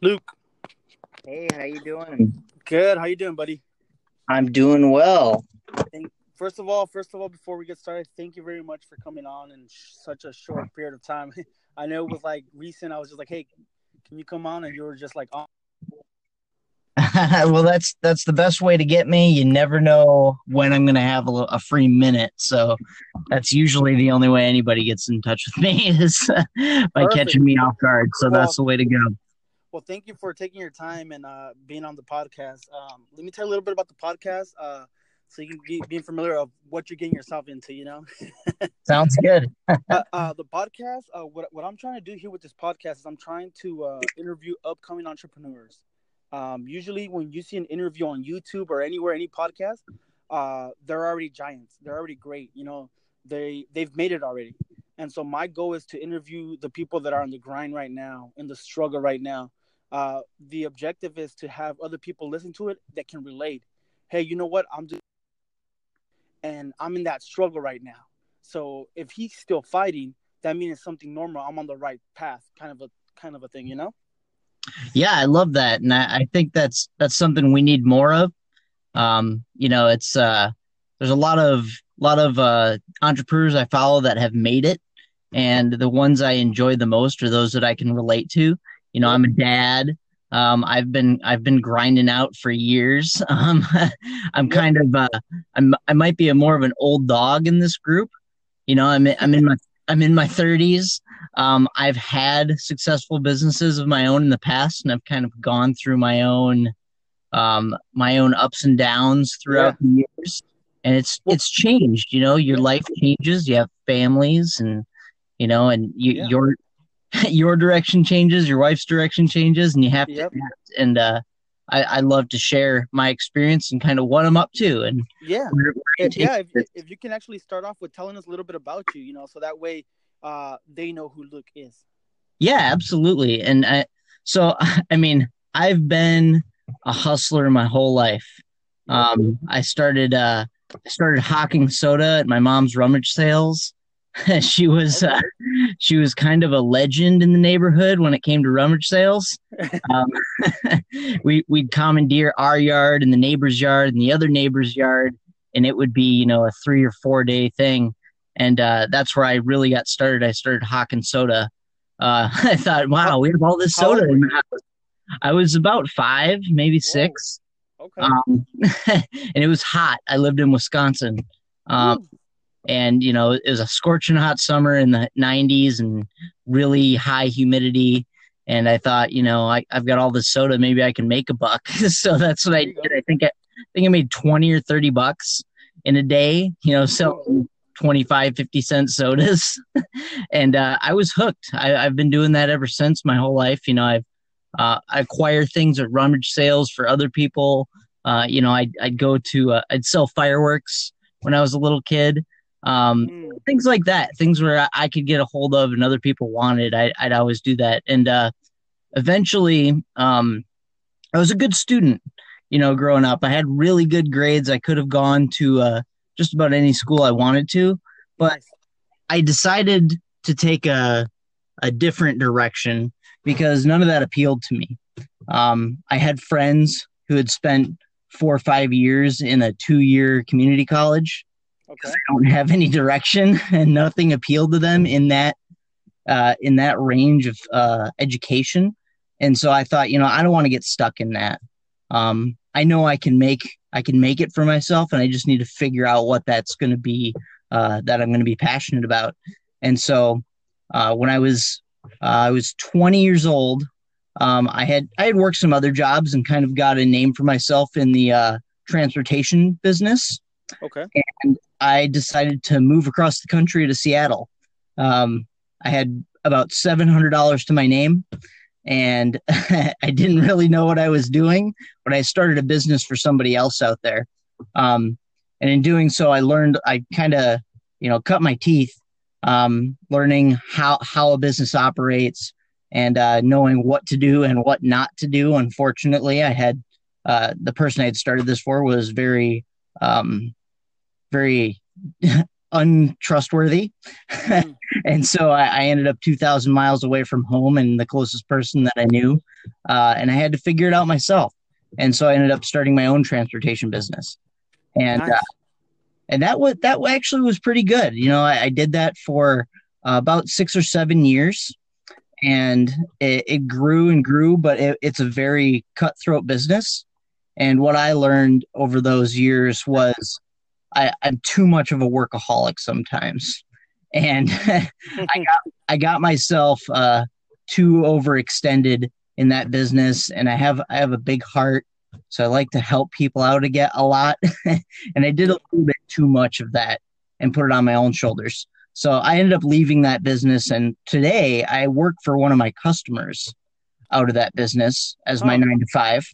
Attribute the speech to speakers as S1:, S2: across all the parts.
S1: Luke.
S2: Hey, how you doing?
S1: Good. How you doing, buddy?
S2: I'm doing well.
S1: Thank, first of all, first of all, before we get started, thank you very much for coming on in sh- such a short period of time. I know it was like recent. I was just like, hey, can you come on? And you were just like, oh.
S2: well, that's that's the best way to get me. You never know when I'm going to have a, a, free minute, so that's usually the only way anybody gets in touch with me is by Perfect. catching me off guard. So well, that's the way to go.
S1: Well, thank you for taking your time and uh, being on the podcast. Um, let me tell you a little bit about the podcast, uh, so you can be, being familiar of what you're getting yourself into. You know,
S2: sounds good.
S1: uh, uh, the podcast, uh, what what I'm trying to do here with this podcast is I'm trying to uh, interview upcoming entrepreneurs. Um, usually, when you see an interview on YouTube or anywhere, any podcast, they're already giants. They're already great. You know, they they've made it already. And so my goal is to interview the people that are on the grind right now, in the struggle right now, uh, the objective is to have other people listen to it that can relate. Hey, you know what? I'm just, and I'm in that struggle right now. So if he's still fighting, that means it's something normal. I'm on the right path, kind of a kind of a thing, you know.
S2: Yeah, I love that, and I, I think that's that's something we need more of. Um, you know, it's uh, there's a lot of lot of uh, entrepreneurs I follow that have made it, and the ones I enjoy the most are those that I can relate to you know, I'm a dad. Um, I've been I've been grinding out for years. Um, I'm kind of uh, I'm I might be a more of an old dog in this group. You know, I'm I'm in my I'm in my 30s. Um, I've had successful businesses of my own in the past, and I've kind of gone through my own um, my own ups and downs throughout yeah. the years. And it's it's changed. You know, your life changes. You have families, and you know, and you, yeah. your your direction changes, your wife's direction changes, and you have yep. to act. And uh, I, I love to share my experience and kind of what I'm up to. And
S1: yeah, where, where yeah. If, if, you can actually start off with telling us a little bit about you, you know, so that way uh, they know who Luke is.
S2: Yeah, absolutely. And I, so I mean, I've been a hustler my whole life. Um, I started uh, I started hawking soda at my mom's rummage sales. she was uh, she was kind of a legend in the neighborhood when it came to rummage sales. Um, we we'd commandeer our yard and the neighbor's yard and the other neighbor's yard, and it would be you know a three or four day thing. And uh, that's where I really got started. I started hawking soda. Uh, I thought, wow, we have all this soda in the house. I was about five, maybe six. Okay. Um, and it was hot. I lived in Wisconsin. Um, and you know it was a scorching hot summer in the 90s and really high humidity. And i thought you know I, have got all this soda maybe i can make a buck. So that's what i did. I think I, I think i made 20 or 30 bucks in a day you know selling 25 50 cent sodas. And uh, i was hooked. I, have been doing that ever since my whole life. You know i've uh, I acquire things at rummage sales for other people. Uh, you know I'd, I'd go to uh, i'd sell fireworks when i was a little kid um, mm. things like that things where I, could get a hold of and other people wanted I, would always do that. And uh, eventually um, i was a good student you know growing up. I had really good grades. I could have gone to uh, just about any school i wanted to but i decided to take a, a different direction because none of that appealed to me. Um, i had friends who had spent four or five years in a two year community college Okay. They don't have any direction and nothing appealed to them in that uh, in that range of uh, education. And so I thought, you know, I don't want to get stuck in that. Um, I know I can make I can make it for myself, and I just need to figure out what that's going to be uh, that I'm going to be passionate about. And so uh, when I was uh, I was 20 years old, um, I had I had worked some other jobs and kind of got a name for myself in the uh, transportation business.
S1: Okay.
S2: And I decided to move across the country to Seattle. Um, I had about seven hundred dollars to my name, and I didn't really know what I was doing, but I started a business for somebody else out there. Um, and in doing so, I learned I kind of you know cut my teeth um, learning how how a business operates and uh, knowing what to do and what not to do. Unfortunately, I had uh, the person I had started this for was very um, very untrustworthy.
S1: Mm.
S2: and so I, I ended up 2,000 miles away from home and the closest person that I knew. Uh, and I had to figure it out myself. And so I ended up starting my own transportation business. And,
S1: Nice.
S2: uh, and that was, that actually was pretty good. You know, I, I did that for uh, about six or seven years and it, it grew and grew, but it, it's a very cutthroat business. And what I learned over those years was I, I'm too much of a workaholic sometimes. And I got I got myself uh, too overextended in that business, and I have I have a big heart, so I like to help people out to get a lot, and I did a little bit too much of that and put it on my own shoulders. So I ended up leaving that business, and today I work for one of my customers out of that business as my
S1: Oh.
S2: nine to five,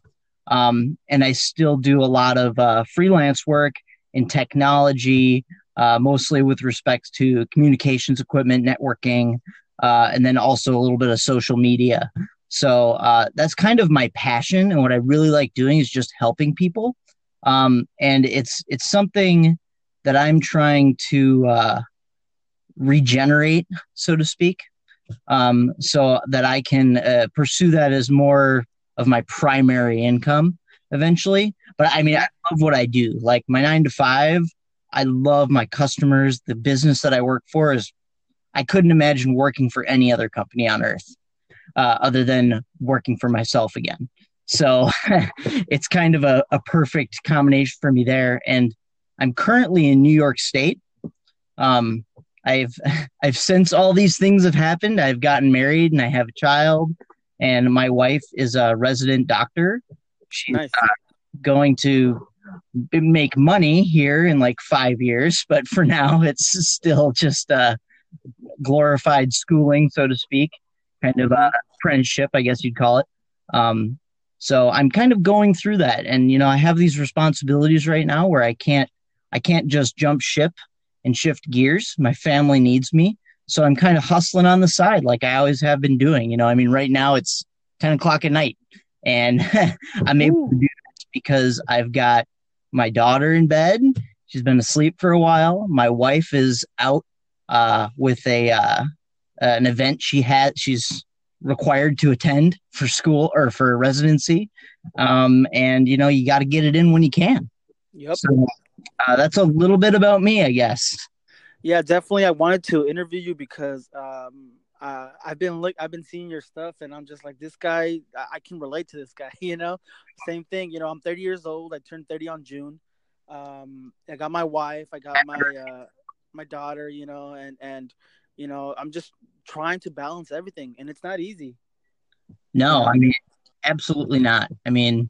S2: um, and I still do a lot of uh, freelance work in technology, uh, mostly with respect to communications equipment, networking, uh, and then also a little bit of social media. So uh, that's kind of my passion, and what I really like doing is just helping people. Um, and it's it's something that I'm trying to uh, regenerate, so to speak, um, so that I can uh, pursue that as more of my primary income eventually. But I mean, I love what I do. Like my nine to five, I love my customers. The business that I work for is, I couldn't imagine working for any other company on earth uh, other than working for myself again. So it's kind of a, a perfect combination for me there. And I'm currently in New York State. Um, I've I've since all these things have happened, I've gotten married and I have a child, and my wife is a resident doctor. She's
S1: Nice.
S2: going to make money here in like five years, but for now it's still just uh, glorified schooling, so to speak, kind of uh, apprenticeship, I guess you'd call it. Um, so I'm kind of going through that, and you know, I have these responsibilities right now where I can't, I can't just jump ship and shift gears. My family needs me, so I'm kind of hustling on the side, like I always have been doing. You know, I mean, right now it's 10 o'clock at night, and I'm able to do that because I've got my daughter in bed. She's been asleep for a while. My wife is out uh, with a uh, an event she had. She's required to attend for school or for residency, um, and you know you got to get it in when you can.
S1: Yep.
S2: So uh, that's a little bit about me, I guess.
S1: Yeah, definitely. I wanted to interview you because um, uh, I've been look, I've been seeing your stuff, and I'm just like, this guy. I, I can relate to this guy. You know, same thing. You know, I'm 30 years old. I turned 30 on June. Um, I got my wife. I got my uh, my daughter. You know, and and you know, I'm just trying to balance everything, and it's not easy.
S2: No, I mean, absolutely not. I mean,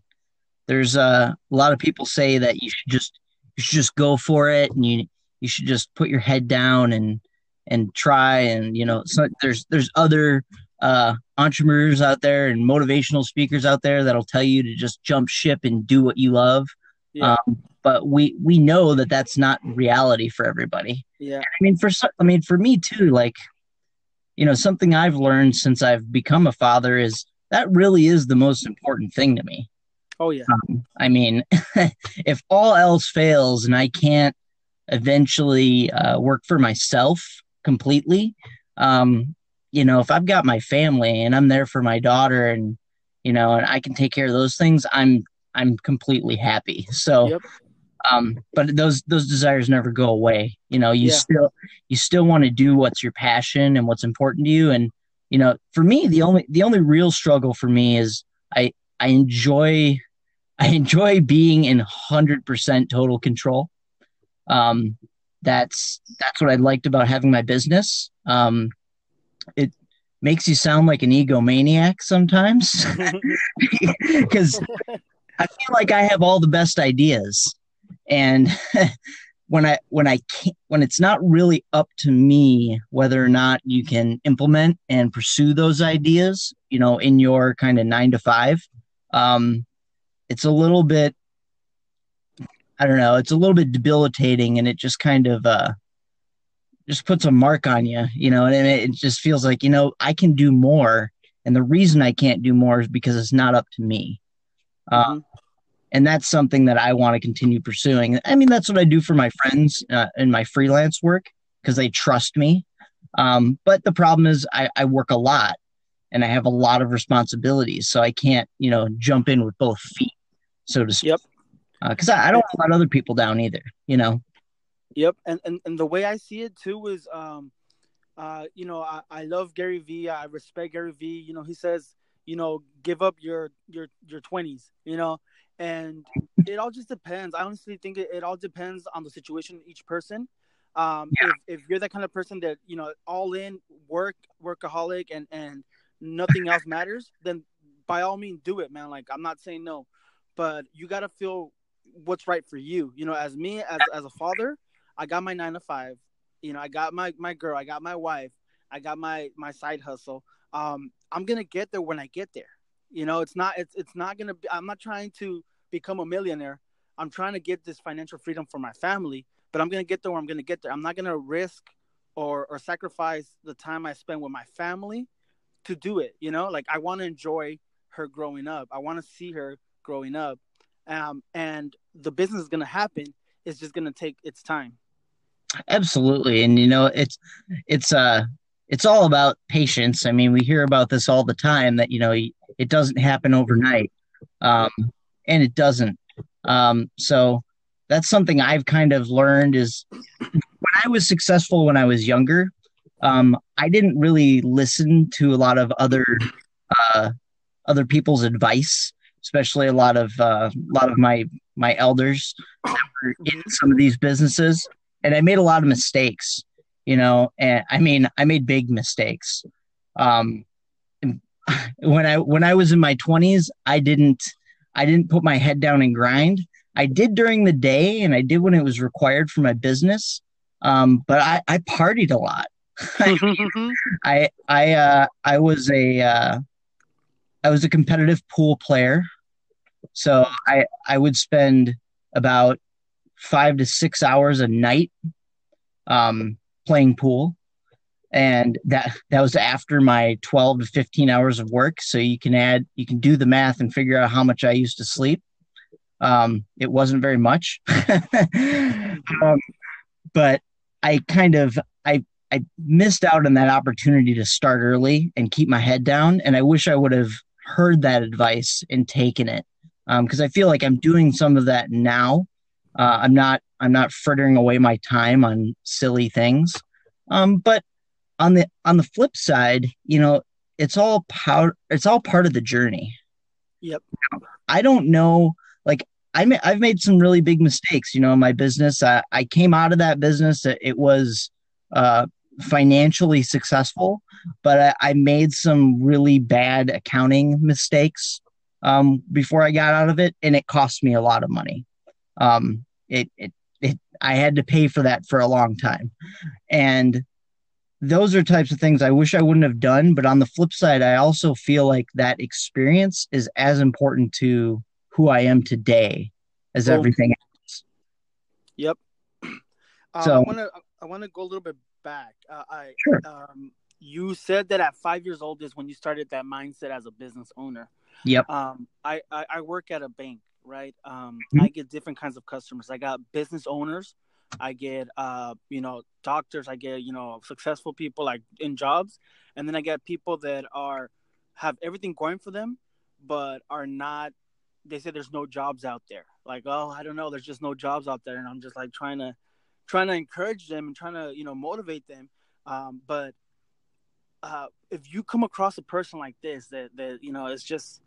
S2: there's uh, a lot of people say that you should just you should just go for it, and you you should just put your head down and and try, and you know, so there's there's other uh, entrepreneurs out there and motivational speakers out there that'll tell you to just jump ship and do what you love.
S1: Yeah.
S2: Um, but we we know that that's not reality for everybody.
S1: Yeah.
S2: I mean, for I mean, for me too. Like, you know, something I've learned since I've become a father is that really is the most important thing to me.
S1: Oh yeah.
S2: Um, I mean, if all else fails and I can't eventually uh, work for myself completely, um, you know, if I've got my family and I'm there for my daughter and you know, and I can take care of those things, I'm I'm completely happy. So,
S1: Yep.
S2: um, but those those desires never go away. You know, you
S1: Yeah.
S2: still you still want to do what's your passion and what's important to you. And you know, for me, the only the only real struggle for me is I I enjoy I enjoy being in hundred percent total control. Um, that's that's what I liked about having my business. Um, it makes you sound like an egomaniac sometimes because I feel like I have all the best ideas, and when I when I can't, when it's not really up to me whether or not you can implement and pursue those ideas, you know, in your kind of nine to five, um, it's a little bit. I don't know. It's a little bit debilitating, and it just kind of uh, just puts a mark on you, you know. And it, it just feels like you know I can do more, and the reason I can't do more is because it's not up to me. Uh,
S1: Mhm.
S2: and that's something that I want to continue pursuing. I mean, that's what I do for my friends uh, in my freelance work because they trust me. Um, but the problem is, I, I work a lot and I have a lot of responsibilities, so I can't, you know, jump in with both feet, so to speak.
S1: Yep.
S2: Because uh, I, I don't want other people down either, you know.
S1: Yep, and and, and the way I see it too is, um, uh, you know, I, I love Gary Vee. I respect Gary Vee. You know, he says, you know, give up your your your twenties. You know, and it all just depends. I honestly think it, it all depends on the situation each person. Um, yeah. if, if you're that kind of person that you know all in work workaholic and and nothing else matters, then by all means do it, man. Like I'm not saying no, but you gotta feel what's right for you. You know, as me as as a father, I got my nine to five. You know, I got my my girl, I got my wife, I got my my side hustle. Um, I'm gonna get there when I get there. You know, it's not it's it's not gonna be. I'm not trying to become a millionaire. I'm trying to get this financial freedom for my family, but I'm gonna get there where I'm gonna get there. I'm not gonna risk or or sacrifice the time I spend with my family to do it. You know, like I want to enjoy her growing up. I want to see her growing up, um, and the business is gonna happen. It's just gonna take its time.
S2: Absolutely, and you know, it's it's uh it's all about patience. I mean, we hear about this all the time that you know it doesn't happen overnight, um, and it doesn't. Um, so that's something I've kind of learned is when I was successful when I was younger, um, I didn't really listen to a lot of other uh, other people's advice, especially a lot of uh, a lot of my my elders that were in some of these businesses, and I made a lot of mistakes. You know, and I mean, I made big mistakes. Um, when I when I was in my 20s, I didn't I didn't put my head down and grind. I did during the day and I did when it was required for my business. Um, but I, I partied a lot. I I uh, I was a uh, I was a competitive pool player, so I I would spend about five to six hours a night um, playing pool. And that that was after my 12 to 15 hours of work. So you can add you can do the math and figure out how much i used to sleep. Um, it wasn't very much. Um, but i kind of i i missed out on that opportunity to start early and keep my head down. And i wish i would have heard that advice and taken it because um, i feel like i'm doing some of that now uh, i'm not i'm not frittering away my time on silly things um, but on the on the flip side, you know, it's all part it's all part of the journey.
S1: Yep.
S2: I don't know like I may, I've made some really big mistakes, you know, in my business. I, I came out of that business. It was uh, financially successful, but I, I, made some really bad accounting mistakes um, before I got out of it, and it cost me a lot of money. Um, it, it, it, I had to pay for that for a long time, and those are types of things I wish I wouldn't have done. But on the flip side, I also feel like that experience is as important to who I am today as well, everything else.
S1: Yep. Um, so I want to I want to go a little bit back. Uh, I sure. um, you said that at five years old is when you started that mindset as a business owner.
S2: Yep.
S1: Um, I, I, I work at a bank, right? Um, mm-hmm. I get different kinds of customers. I got business owners I get uh, you know, doctors, I get, you know, successful people like in jobs, and then I get people that are have everything going for them, but are not they say there's no jobs out there. Like, oh, I don't know, there's just no jobs out there. And I'm just like trying to trying to encourage them and trying to, you know, motivate them. Um, but uh, if you come across a person like this that that, you know, it's just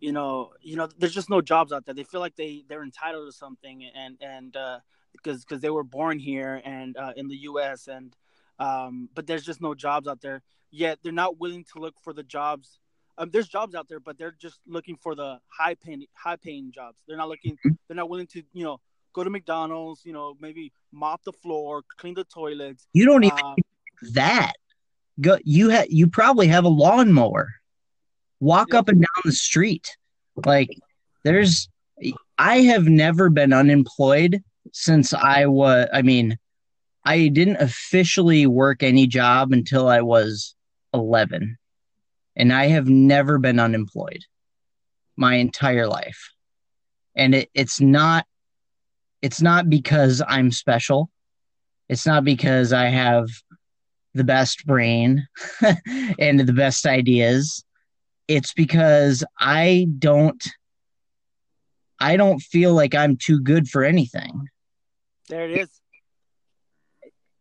S1: you know, you know, there's just no jobs out there. They feel like they they're entitled to something, and and uh, because because they were born here and uh, in the U.S. and um, but there's just no jobs out there yet. They're not willing to look for the jobs. Um, there's jobs out there, but they're just looking for the high paying high paying jobs. They're not looking. Mm-hmm. They're not willing to you know go to McDonald's. You know maybe mop the floor, clean the toilets.
S2: You don't even um, that. Go. You have you probably have a lawnmower. Walk yeah. up and down the street. Like there's I have never been unemployed since I was, I mean, I didn't officially work any job until I was 11. And I have never been unemployed my entire life. and it, it's not it's not because i'm special it's not because i have the best brain and the best ideas it's because i don't i don't feel like i'm too good for anything
S1: There it is.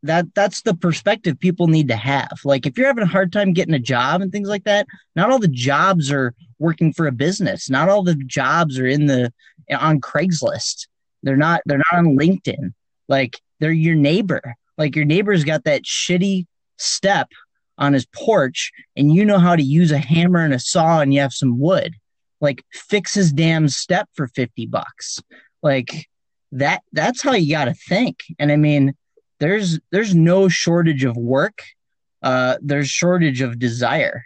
S2: that that's the perspective people need to have. Like if you're having a hard time getting a job and things like that, not all the jobs are working for a business. Not all the jobs are in the on Craigslist. They're not they're not on LinkedIn. Like they're your neighbor. Like your neighbor's got that shitty step on his porch and you know how to use a hammer and a saw and you have some wood. Like fix his damn step for 50 bucks. Like that that's how you got to think. And I mean, there's there's no shortage of work uh there's shortage of desire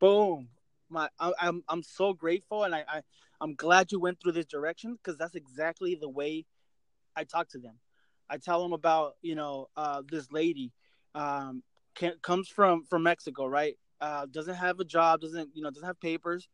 S1: Boom. My, I, I'm I'm so grateful, and I, I I'm glad you went through this direction because that's exactly the way I talk to them. I tell them about you know uh, this lady um, can, comes from from Mexico, right? Uh, doesn't have a job, doesn't you know doesn't have papers,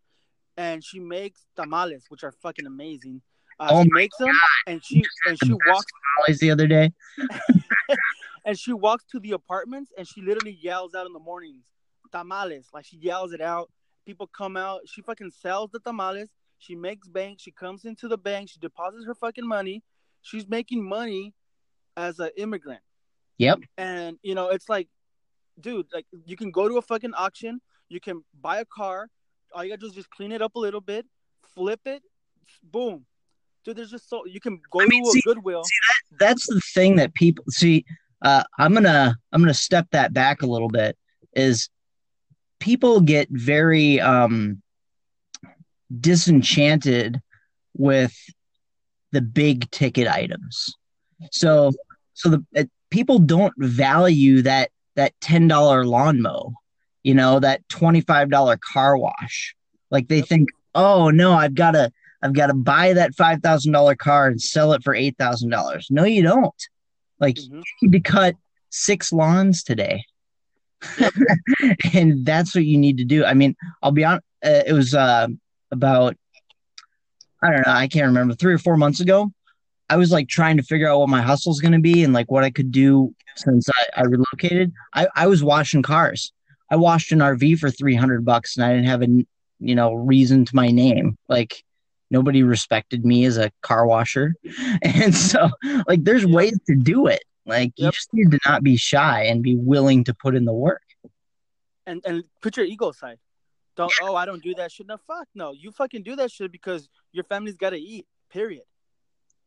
S1: and she makes tamales, which are fucking amazing. Uh,
S2: Oh
S1: she makes them, and she and she walks
S2: Always the other day
S1: and she walks to the apartments and she literally yells out in the mornings, tamales. Like she yells it out. People come out. She fucking sells the tamales. She makes bank. She comes into the bank. She deposits her fucking money. She's making money as an immigrant.
S2: Yep.
S1: And you know, it's like, dude, like you can go to a fucking auction. You can buy a car. All you gotta do is just clean it up a little bit, flip it, boom. Dude, there's just so you can go
S2: I mean,
S1: to a Goodwill.
S2: see-
S1: Goodwill.
S2: that's the thing that people see uh i'm gonna i'm gonna step that back a little bit is people get very um disenchanted with the big ticket items so so the uh, people don't value that that $10 lawn mow you know that $25 car wash. Like they think oh no i've got to i've got to buy that $5000 car and sell it for $8000 no you don't. Like
S1: Mhm.
S2: you need to cut six lawns today. And that's what you need to do. I mean i'll be on uh, it was uh about i don't know i can't remember three or four months ago i was like trying to figure out what my hustle's going to be and like what i could do since I, I relocated I, I was washing cars i washed an rv for 300 bucks and i didn't have a you know reason to my name like nobody respected me as a car washer and so like there's
S1: Yep.
S2: ways to do it like you just need to not be shy and be willing to put in the work
S1: and and put your ego aside. Don't oh I don't do that shit. No fuck no. You fucking do that shit because your family's gotta eat. Period.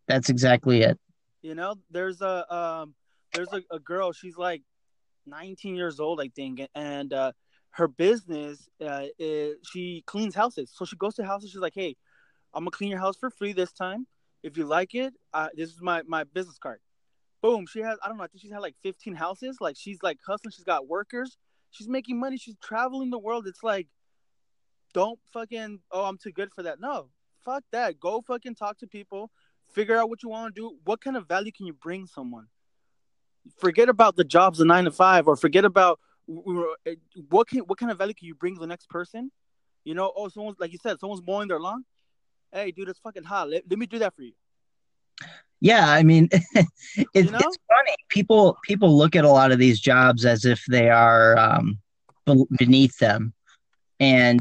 S2: That's exactly it
S1: You know, there's a um there's a, a girl, she's like 19 years old, I think, and uh her business uh is, she cleans houses. So she goes to houses, she's like, Hey, I'm gonna clean your house for free this time. If you like it, uh, this is my my business card. Boom. She has I don't know, I think she's had like 15 houses. Like she's like hustling, she's got workers, she's making money, she's traveling the world. It's like don't fucking oh I'm too good for that. No. Fuck that. Go fucking talk to people, figure out what you want to do. What kind of value can you bring someone? Forget about the jobs, the nine to five, or forget about what can what kind of value can you bring to the next person? You know, oh, someone's like you said, someone's mowing their lawn. Hey, dude, it's fucking hot. Let, let me do that for you.
S2: yeah i mean it,
S1: You know?
S2: it's funny people people look at a lot of these jobs as if they are um, beneath them and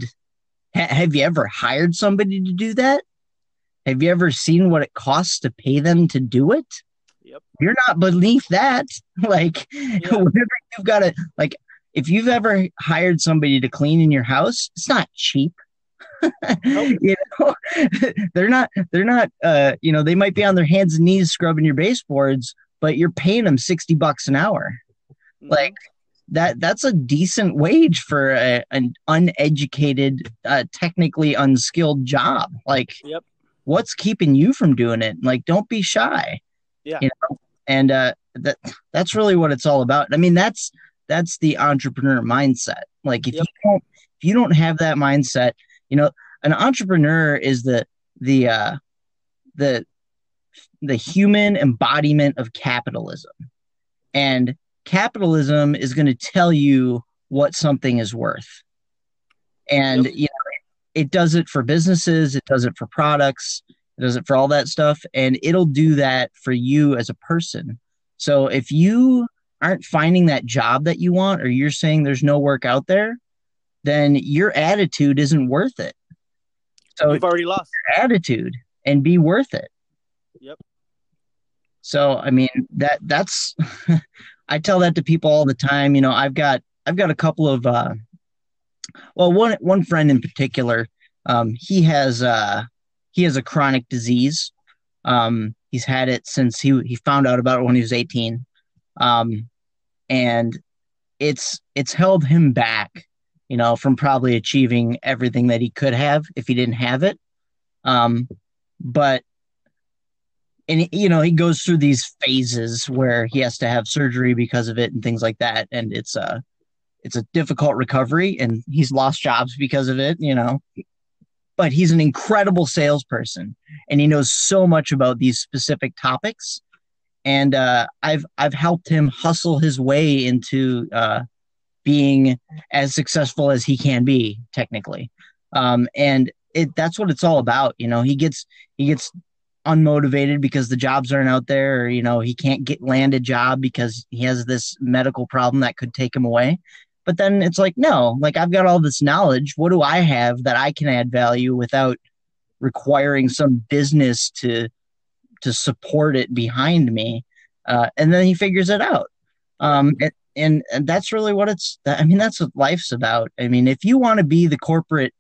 S2: ha- have you ever hired somebody to do that have you ever seen what it costs to pay them to do it
S1: Yep.
S2: you're not beneath that like
S1: Yeah.
S2: whatever you've got to like if you've ever hired somebody to clean in your house it's not cheap
S1: Nope.
S2: you know they're not they're not uh you know they might be on their hands and knees scrubbing your baseboards but you're paying them 60 bucks an hour like that that's a decent wage for a, an uneducated uh, technically unskilled job like
S1: Yep.
S2: What's keeping you from doing it? Like don't be shy.
S1: Yeah.
S2: you know? And uh that that's really what it's all about. I mean that's that's the entrepreneur mindset. Like if
S1: Yep.
S2: you don't if you don't have that mindset you know an entrepreneur is the the uh the the human embodiment of capitalism. And capitalism is going to tell you what something is worth. And
S1: Yep.
S2: you it does it for businesses it does it for products it does it for all that stuff, and it'll do that for you as a person. So if you aren't finding that job that you want, or you're saying there's no work out there, then your attitude isn't worth it.
S1: So you've already lost
S2: your attitude and be worth it.
S1: Yep.
S2: So I mean that that's I tell that to people all the time. You know, I've got I've got a couple of uh well one one friend in particular, um, he has uh he has a chronic disease. Um he's had it since he he found out about it when he was 18. Um and it's it's held him back, you know, from probably achieving everything that he could have if he didn't have it. Um but and you know he goes through these phases where he has to have surgery because of it and things like that and it's a it's a difficult recovery and he's lost jobs because of it you know. But he's an incredible salesperson and he knows so much about these specific topics. And uh, I've I've helped him hustle his way into uh, being as successful as he can be technically. Um, and it that's what it's all about you know. He gets he gets unmotivated because the jobs aren't out there or you know he can't get land a job because he has this medical problem that could take him away but then it's like no like i've got all this knowledge. What do i have that i can add value without requiring some business to to support it behind me? Uh, and then he figures it out. Um, and, and and that's really what it's i mean that's what life's about. I mean if you want to be the corporate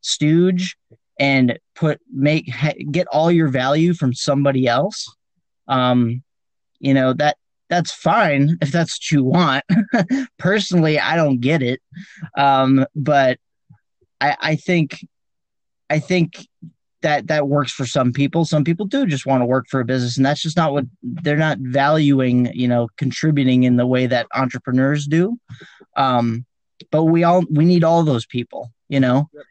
S2: stooge and put make get all your value from somebody else um you know that that's fine if that's what you want. Personally i don't get it. Um but i i think i think that that works for some people. Some people do just want to work for a business and that's just not what they're not valuing you know contributing in the way that entrepreneurs do. Um but we all we need all those people you know? Yep.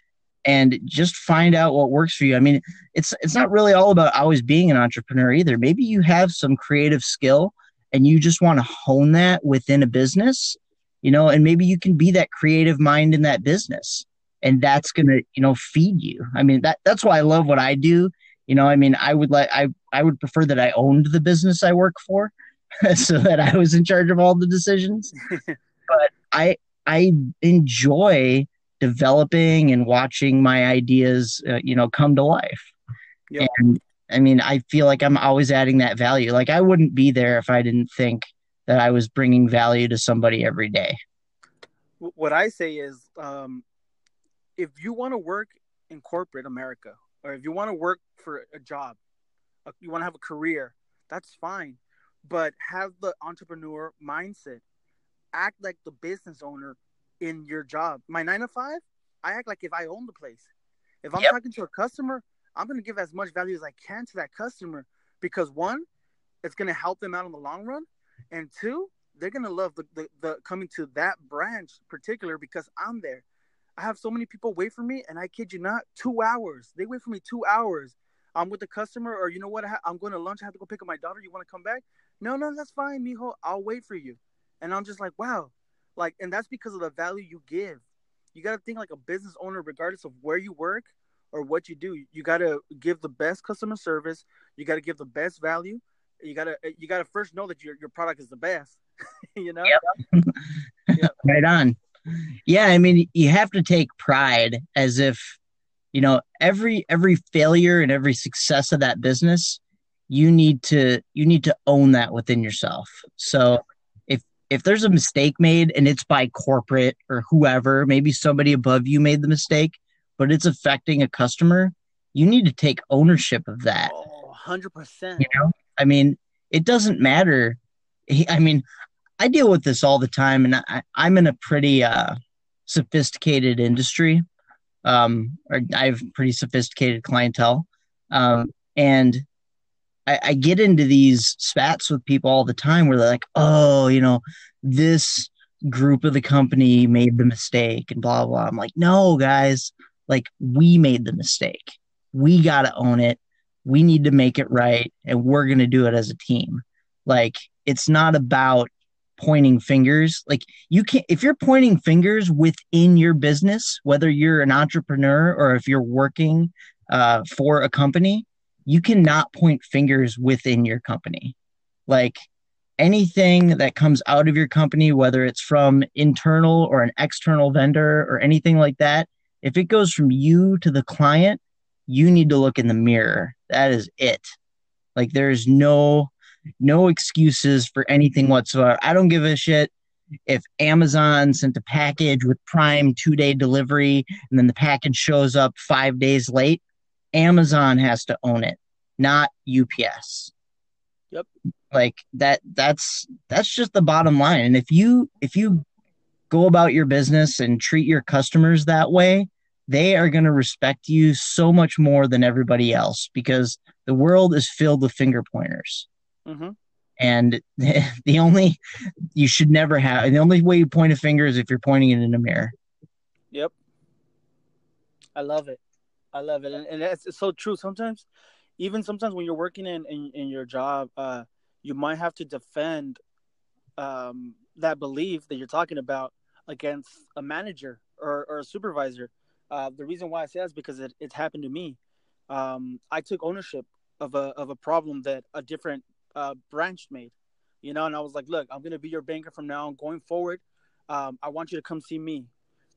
S2: And just find out what works for you. I mean, it's it's not really all about always being an entrepreneur either. Maybe you have some creative skill and you just want to hone that within a business, you know, and maybe you can be that creative mind in that business and that's going to, you know, feed you. I mean, that that's why I love what I do. You know, I mean, I would like I I would prefer that I owned the business I work for so that I was in charge of all the decisions. but I I enjoy developing and watching my ideas, uh, you know, come to life. Yep. And I mean, I feel like I'm always adding that value. Like I wouldn't be there if I didn't think that I was bringing value to somebody every day.
S1: What I say is, um, if you want to work in corporate America, or if you want to work for a job, uh, you want to have a career, that's fine. But have the entrepreneur mindset. Act like the business owner in your job. My nine to five, I act like if I own the place. If I'm yep. talking to a customer, I'm going to give as much value as I can to that customer because one, it's going to help them out in the long run, and two, they're going to love the, the, the coming to that branch particular because I'm there. I have so many people wait for me, and I kid you not, two hours. They wait for me two hours. I'm with the customer, or you know what? I'm going to lunch. I have to go pick up my daughter. You want to come back? No, no, that's fine, mijo. I'll wait for you. And I'm just like, wow, like, and that's because of the value you give. You got to think like a business owner, regardless of where you work or what you do. You got to give the best customer service. You got to give the best value. You got to you got to first know that your your product is the best. you know.
S2: Yep. yep. Right on. Yeah, I mean, you have to take pride as if you know every every failure and every success of that business you need to you need to own that within yourself so if if there's a mistake made and it's by corporate or whoever, maybe somebody above you made the mistake, but it's affecting a customer, you need to take ownership of that.
S1: Oh, 100%.
S2: You know, I mean, it doesn't matter. I mean, I deal with this all the time, and I, am in a pretty uh, sophisticated industry. Um, or I have pretty sophisticated clientele. Um, and I, I get into these spats with people all the time where they're like, oh, you know, this group of the company made the mistake and blah blah. I'm like, no, guys, like we made the mistake. We got to own it. We need to make it right, and we're gonna do it as a team. Like it's not about pointing fingers. Like you can if you're pointing fingers within your business, whether you're an entrepreneur or if you're working uh, for a company, you cannot point fingers within your company. Like anything that comes out of your company, whether it's from internal or an external vendor or anything like that, if it goes from you to the client, you need to look in the mirror. That is it. Like there's no no excuses for anything whatsoever. I don't give a shit if Amazon sent a package with Prime two day delivery and then the package shows up five days late. Amazon has to own it, not UPS.
S1: Yep.
S2: Like that that's that's just the bottom line. And if you if you go about your business and treat your customers that way, they are going to respect you so much more than everybody else because the world is filled with finger pointers.
S1: Mm-hmm.
S2: And the only you should never have the only way you point a finger is if you're pointing it in a mirror.
S1: Yep. I love it. I love it. And, and it's, it's so true. Sometimes, even sometimes when you're working in, in, in your job, uh, you might have to defend um, that belief that you're talking about against a manager or, or a supervisor. Uh, the reason why I say that is because it, it's happened to me. Um, I took ownership of a of a problem that a different uh, branch made, you know, and I was like, "Look, I'm gonna be your banker from now on, going forward. Um, I want you to come see me."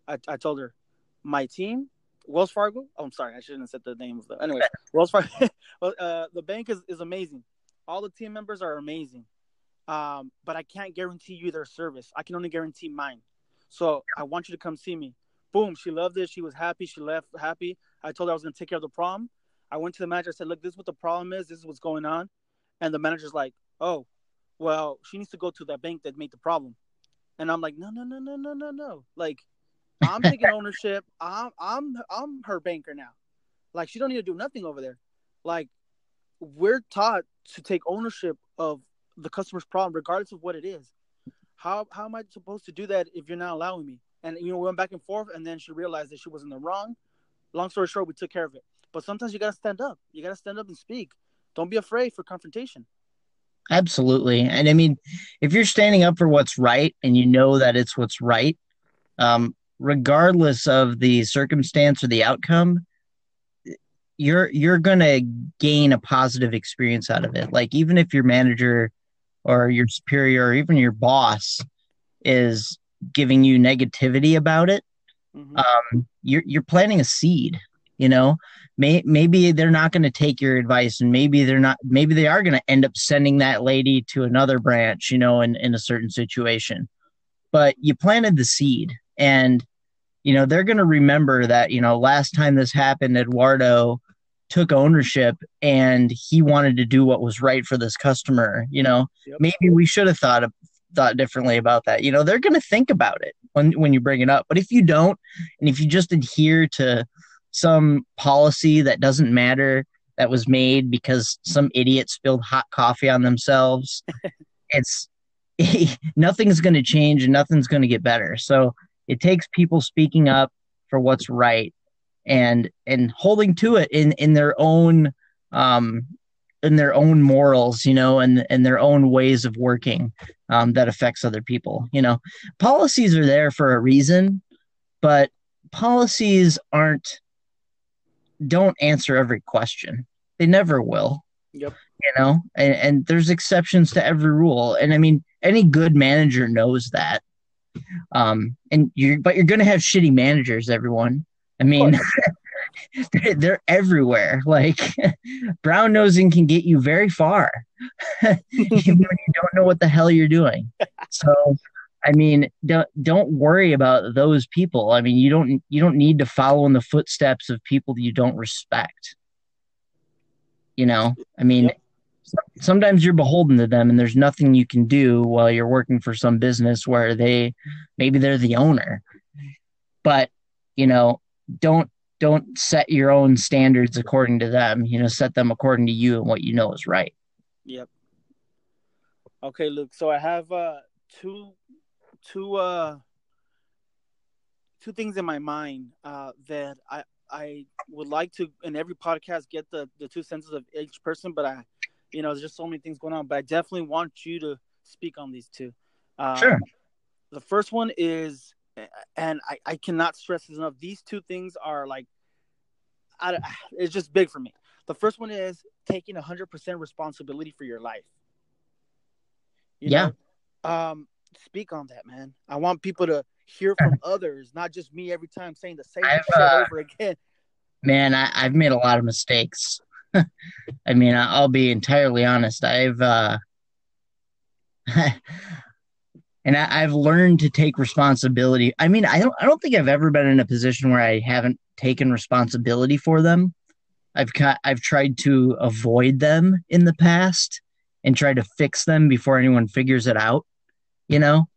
S1: I, I told her, "My team, Wells Fargo. Oh, I'm sorry, I shouldn't have said the name of the. Anyway, Wells Fargo. well, uh, the bank is is amazing. All the team members are amazing, um, but I can't guarantee you their service. I can only guarantee mine. So I want you to come see me." Boom, she loved it. She was happy. She left happy. I told her I was going to take care of the problem. I went to the manager. I said, "Look, this is what the problem is. This is what's going on." And the manager's like, "Oh, well, she needs to go to that bank that made the problem." And I'm like, "No, no, no, no, no, no, no. Like, I'm taking ownership. I'm, I'm, I'm her banker now. Like, she don't need to do nothing over there. Like, we're taught to take ownership of the customer's problem, regardless of what it is. How, how am I supposed to do that if you're not allowing me?" And you know, we went back and forth, and then she realized that she was in the wrong. Long story short, we took care of it. But sometimes you gotta stand up. You gotta stand up and speak. Don't be afraid for confrontation.
S2: Absolutely. And I mean, if you're standing up for what's right and you know that it's what's right, um, regardless of the circumstance or the outcome, you're you're gonna gain a positive experience out of it. Like even if your manager or your superior or even your boss is giving you negativity about it, mm-hmm. um, you're you're planting a seed. You know, May, maybe they're not going to take your advice, and maybe they're not. Maybe they are going to end up sending that lady to another branch. You know, in in a certain situation, but you planted the seed, and you know they're going to remember that. You know, last time this happened, Eduardo took ownership and he wanted to do what was right for this customer you know yep. maybe we should have thought of thought differently about that. You know, they're going to think about it when when you bring it up. But if you don't, and if you just adhere to some policy that doesn't matter that was made because some idiot spilled hot coffee on themselves, it's nothing's going to change and nothing's going to get better. So it takes people speaking up for what's right and and holding to it in in their own um in their own morals, you know, and and their own ways of working um, that affects other people. You know, policies are there for a reason, but policies aren't don't answer every question. They never will.
S1: Yep.
S2: You know, and, and there's exceptions to every rule, and I mean, any good manager knows that. Um, and you're but you're gonna have shitty managers, everyone. I mean, they're, they're everywhere. Like brown nosing can get you very far when you don't know what the hell you're doing. So, I mean, don't don't worry about those people. I mean, you don't you don't need to follow in the footsteps of people that you don't respect. You know, I mean, yep. sometimes you're beholden to them, and there's nothing you can do while you're working for some business where they maybe they're the owner. But you know, don't don't set your own standards according to them. You know, set them according to you and what you know is right.
S1: Yep. Okay, Luke. So I have uh two two uh two things in my mind uh that I I would like to in every podcast get the the two senses of each person, but I you know, there's just so many things going on. But I definitely want you to speak on these two.
S2: Um, sure.
S1: The first one is and I, I cannot stress this enough. These two things are like, I, it's just big for me. The first one is taking 100% responsibility for your life. You
S2: Yeah.
S1: Know? Um, speak on that, man. I want people to hear from others, not just me every time saying the same
S2: I've,
S1: shit
S2: uh,
S1: over again.
S2: Man, I, I've made a lot of mistakes. I mean, I'll be entirely honest. I've uh, and I, I've learned to take responsibility. I mean, I don't I don't think I've ever been in a position where I haven't taken responsibility for them. I've ca- I've tried to avoid them in the past and try to fix them before anyone figures it out. You know,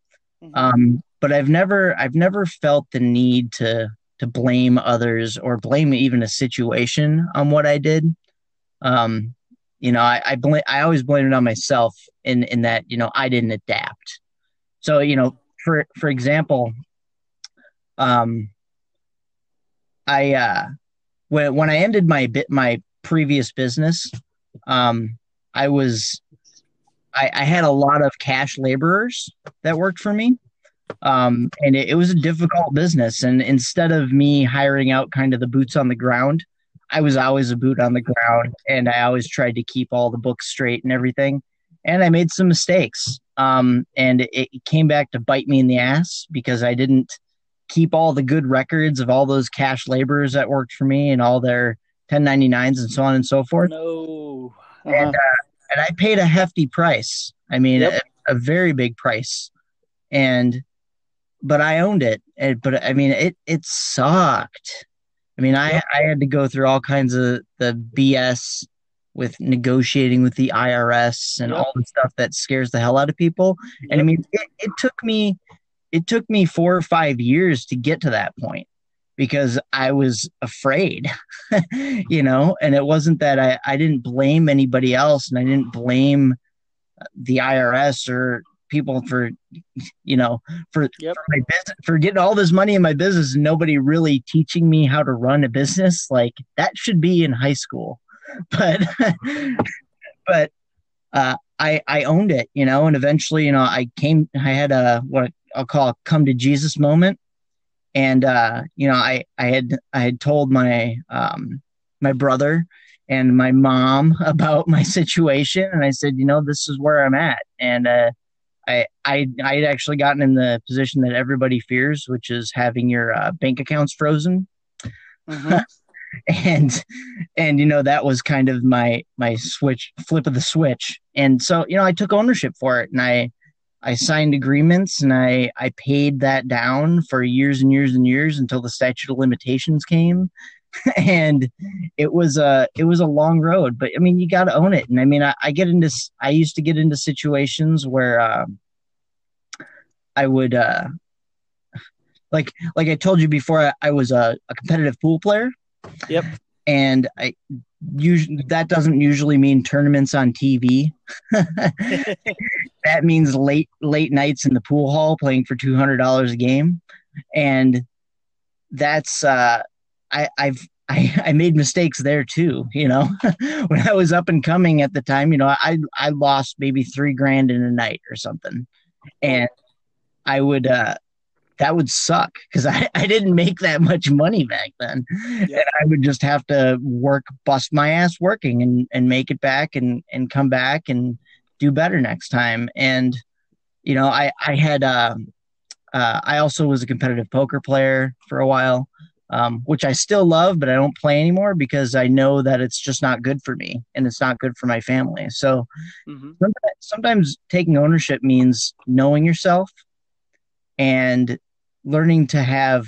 S1: Mhm.
S2: um, but I've never I've never felt the need to to blame others or blame even a situation on what I did. Um, you know, I I, blame, I always blame it on myself in in that you know I didn't adapt. So you know, for for example, um, I uh, when when I ended my bit my previous business, um, I was I, I had a lot of cash laborers that worked for me. Um, and it, it was a difficult business. And instead of me hiring out kind of the boots on the ground, I was always a boot on the ground and I always tried to keep all the books straight and everything. And I made some mistakes. Um, and it, it came back to bite me in the ass because I didn't keep all the good records of all those cash laborers that worked for me and all their 1099s and so on and so forth
S1: No.
S2: and,
S1: Uh-huh.
S2: uh, and I paid a hefty price. I mean,
S1: Yep.
S2: a, a very big price, and but I owned it. And, but I mean, it it sucked. I mean, I
S1: Yep.
S2: I had to go through all kinds of the BS with negotiating with the IRS and
S1: Yep.
S2: all the stuff that scares the hell out of people. And I mean, it, it took me it took me four or five years to get to that point because I was afraid, you know, and it wasn't that I, I didn't blame anybody else and I didn't blame the IRS or people for, you know, for,
S1: Yep.
S2: for my business, for getting all this money in my business and nobody really teaching me how to run a business. Like that should be in high school. But, but, uh, I, I owned it, you know, and eventually, you know, I came, I had a, what I'll call a come to Jesus moment. And uh, you know, I I had I had told my um, my brother and my mom about my situation, and I said, you know, this is where I'm at, and uh, I I I had actually gotten in the position that everybody fears, which is having your uh, bank accounts frozen,
S1: Mhm.
S2: and and you know that was kind of my my switch flip of the switch, and so you know I took ownership for it, and I I signed agreements and I, I paid that down for years and years and years until the statute of limitations came. and it was a it was a long road, but I mean you got to own it. And I mean I, I get into i used to get into situations where um, I would uh, like like I told you before I, I was a, a competitive pool player.
S1: Yep.
S2: And I usually that doesn't usually mean tournaments on TV. that means late late nights in the pool hall playing for two hundred dollars a game, and that's uh, I I've I, I made mistakes there too. You know, when I was up and coming at the time, you know, I I lost maybe three grand in a night or something, and I would uh, that would suck because I, I didn't make that much money back then.
S1: Yep.
S2: And I would just have to work, bust my ass working and, and make it back and, and come back and do better next time. And, you know, I, I had, uh, uh, I also was a competitive poker player for a while, um, which I still love, but I don't play anymore because I know that it's just not good for me and it's not good for my family. So
S1: Mhm.
S2: sometimes, sometimes taking ownership means knowing yourself and learning to have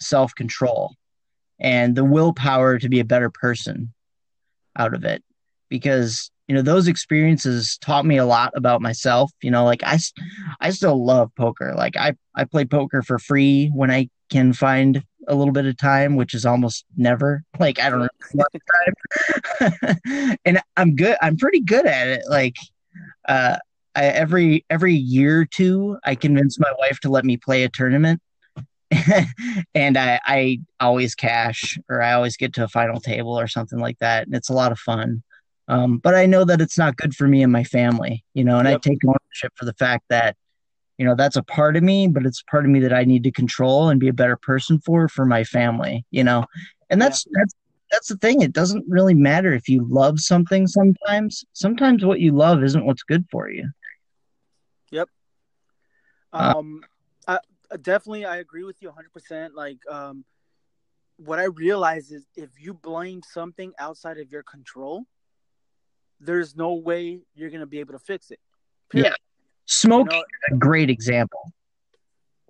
S2: self control and the willpower to be a better person out of it. Because you know those experiences taught me a lot about myself. You know like i i still love poker. Like i i play poker for free when i can find a little bit of time which is almost never. Like i don't know and i'm good i'm pretty good at it. Like uh I, every every year or two i convince my wife to let me play a tournament and I, I always cash or I always get to a final table or something like that. And it's a lot of fun. Um, but I know that it's not good for me and my family, you know, and
S1: Yep.
S2: I take ownership for the fact that, you know, that's a part of me, but it's part of me that I need to control and be a better person for, for my family, you know, and that's, that's, that's the thing. It doesn't really matter if you love something sometimes. Sometimes what you love isn't what's good for you. Uh,
S1: Um, I, definitely I agree with you 100. percent Like, um, what I realize is if you blame something outside of your control, there's no way you're gonna be able to fix it.
S2: Yeah. Smoking
S1: You know,
S2: is a great example.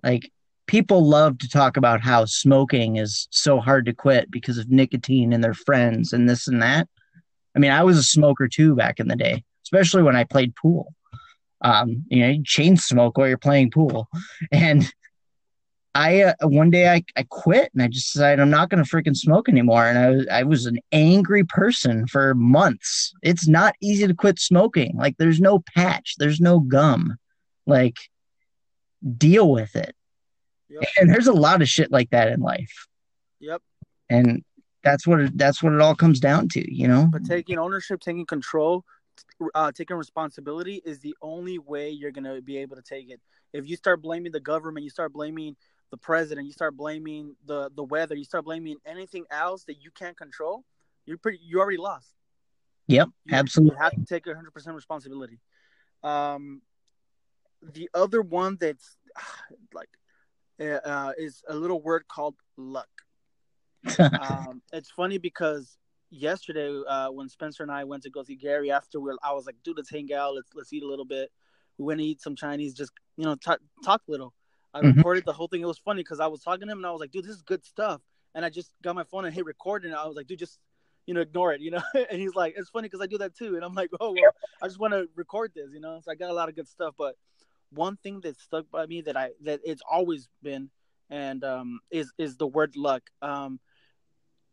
S2: Like people love to talk about how smoking is so hard to quit because of nicotine and their friends and this and that. I mean, I was a smoker too back in the day, especially when I played pool. Um, you know, you chain smoke while you're playing pool, and I uh, one day I, I quit and I just decided I'm not going to freaking smoke anymore. And I was I was an angry person for months. It's not easy to quit smoking. Like there's no patch, there's no gum. Like deal with it.
S1: Yep.
S2: And there's a lot of shit like that in life.
S1: Yep.
S2: And that's what it, that's what it all comes down to, you know.
S1: But taking ownership, taking control, uh, taking responsibility is the only way you're gonna be able to take it. If you start blaming the government, you start blaming the president, you start blaming the the weather, you start blaming anything else that you can't control, you're pretty you already lost.
S2: Yep,
S1: You,
S2: absolutely.
S1: you have to take 100 percent responsibility. Um, the other one that's like uh, uh, is a little word called luck. um, it's funny because yesterday uh, when Spencer and I went to go see Gary after we I was like, dude, let's hang out, let's let's eat a little bit. We went to eat some Chinese, just you know, talk talk a little. I
S2: Mhm.
S1: recorded the whole thing. It was funny because I was talking to him and I was like, dude, this is good stuff. And I just got my phone and hit record and I was like, dude, just you know, ignore it, you know. and he's like, it's funny because I do that too. And I'm like, oh, well, I just want to record this, you know. So I got a lot of good stuff. But one thing that stuck by me that I that it's always been and um, is is the word luck. Um,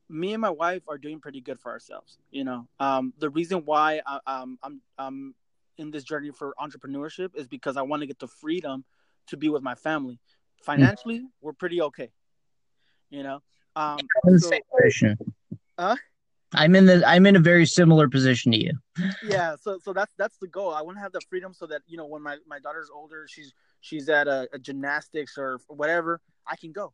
S1: me and my wife are doing pretty good for ourselves. You know, um, the reason why I, um, I'm I'm in this journey for entrepreneurship is because I want to get the freedom to be with my family. Financially, we're pretty okay. You know, um,
S2: I'm in the
S1: so-
S2: same position.
S1: Huh?
S2: I'm in the I'm in a very similar position to you.
S1: yeah so so that's that's the goal i want to have the freedom so that you know when my my daughter's older she's she's at a, a gymnastics or whatever i can go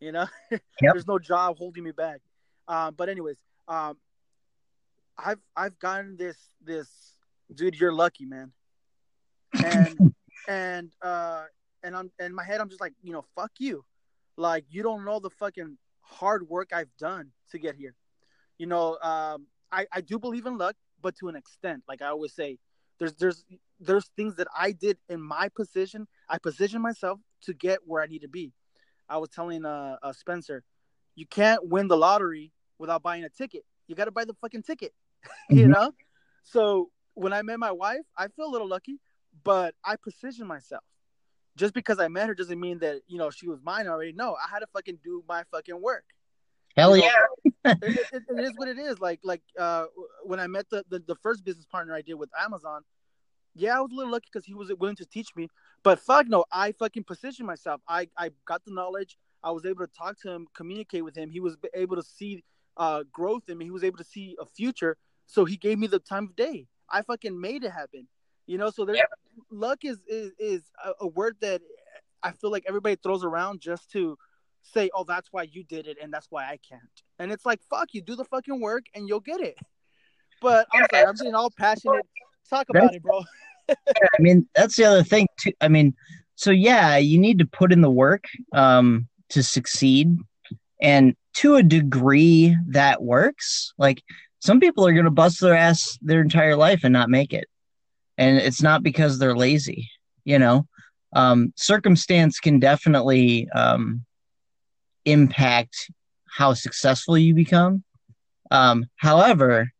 S1: you know? There's no job holding me back. Um but anyways um i've i've gotten this this dude you're lucky man. And and uh and i'm in my head i'm just like you know fuck you. Like you don't know the fucking hard work i've done to get here. You know um i i do believe in luck but to an extent. Like i always say there's there's there's things that i did in my position i positioned myself to get where i need to be i was telling uh, uh spencer you can't win the lottery without buying a ticket you got to buy the fucking ticket you
S2: Mhm.
S1: know so when i met my wife i feel a little lucky but i positioned myself just because i met her doesn't mean that you know she was mine already no i had to fucking do my fucking work
S2: Hell yeah.
S1: it, it, it is what it is. Like like uh, when I met the, the the first business partner I did with Amazon, yeah, I was a little lucky because he was willing to teach me. But fuck no, I fucking positioned myself. I I got the knowledge. I was able to talk to him, communicate with him. He was able to see uh, growth in me. He was able to see a future. So he gave me the time of day. I fucking made it happen. You know, so there's
S2: Yep.
S1: luck is is, is a, a word that I feel like everybody throws around just to say, "Oh, that's why you did it, and that's why I can't." And it's like, "Fuck you, do the fucking work, and you'll get it." But I'm sorry, I'm being all passionate. Talk about it, bro.
S2: I mean, that's the other thing too. I mean, so yeah, you need to put in the work um, to succeed, and to a degree, that works. Like some people are going to bust their ass their entire life and not make it, and it's not because they're lazy. You know, um, circumstance can definitely um, impact how successful you become. Um, however,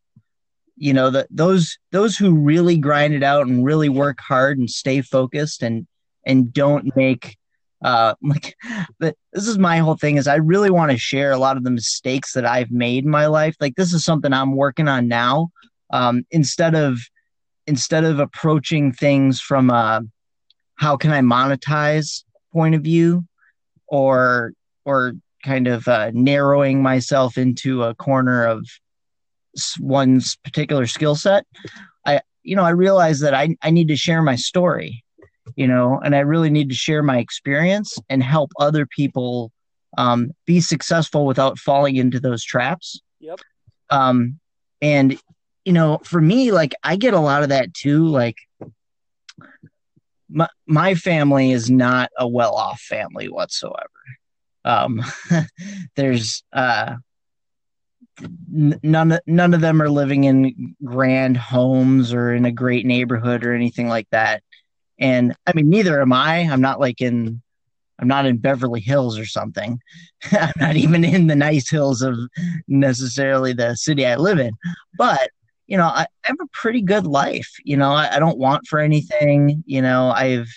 S2: you know that those those who really grind it out and really work hard and stay focused and and don't make uh like but this is my whole thing is i really want to share a lot of the mistakes that i've made in my life. Like this is something i'm working on now. Um instead of instead of approaching things from a how can i monetize point of view or or kind of uh, narrowing myself into a corner of one's particular skill set i you know i realize that i i need to share my story you know and i really need to share my experience and help other people um, be successful without falling into those traps.
S1: Yep.
S2: Um, and you know, for me, like I get a lot of that too. Like my my family is not a well off family whatsoever. Um, there's uh, none none of them are living in grand homes or in a great neighborhood or anything like that. And I mean, neither am I. I'm not like in I'm not in Beverly Hills or something. I'm not even in the nice hills of necessarily the city I live in. But, you know, I, I have a pretty good life. You know, I, I, don't want for anything. You know, I've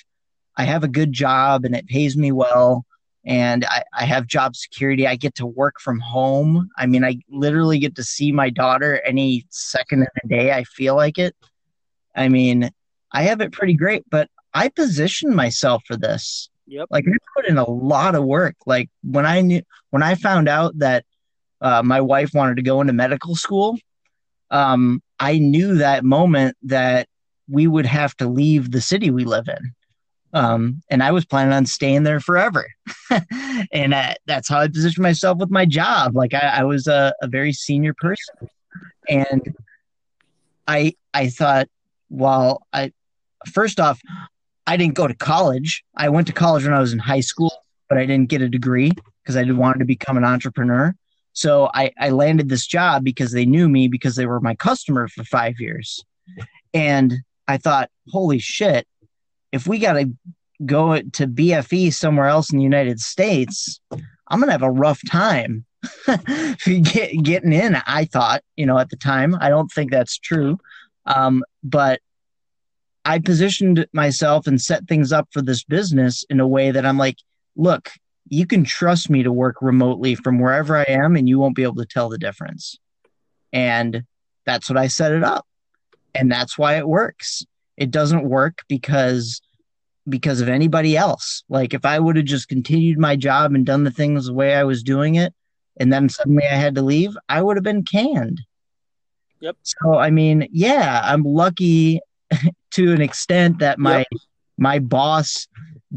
S2: I have a good job and it pays me well and I, I have job security. I get to work from home. I mean, I literally get to see my daughter any second of the day I feel like it. I mean, I have it pretty great, but I position myself for this
S1: Yep.
S2: Like I put in a lot of work. Like when I knew when I found out that uh, my wife wanted to go into medical school, um, I knew that moment that we would have to leave the city we live in. Um, and I was planning on staying there forever. and uh, that's how I positioned myself with my job. Like I, I was a, a very senior person, and I I thought, well, I first off, I didn't go to college. I went to college when I was in high school, but I didn't get a degree because I wanted to become an entrepreneur. So I, I landed this job because they knew me because they were my customer for five years. And I thought, holy shit, if we got to go to BFE somewhere else in the United States, I'm to have a rough time get, getting in. I thought, you know, at the time, I don't think that's true. Um, but I positioned myself and set things up for this business in a way that I'm like, look, you can trust me to work remotely from wherever I am and you won't be able to tell the difference. And that's what I set it up. And that's why it works. It doesn't work because because of anybody else. Like if I would have just continued my job and done the things the way I was doing it and then suddenly I had to leave, I would have been canned.
S1: Yep.
S2: So I mean, yeah, I'm lucky to an extent that my yep. my boss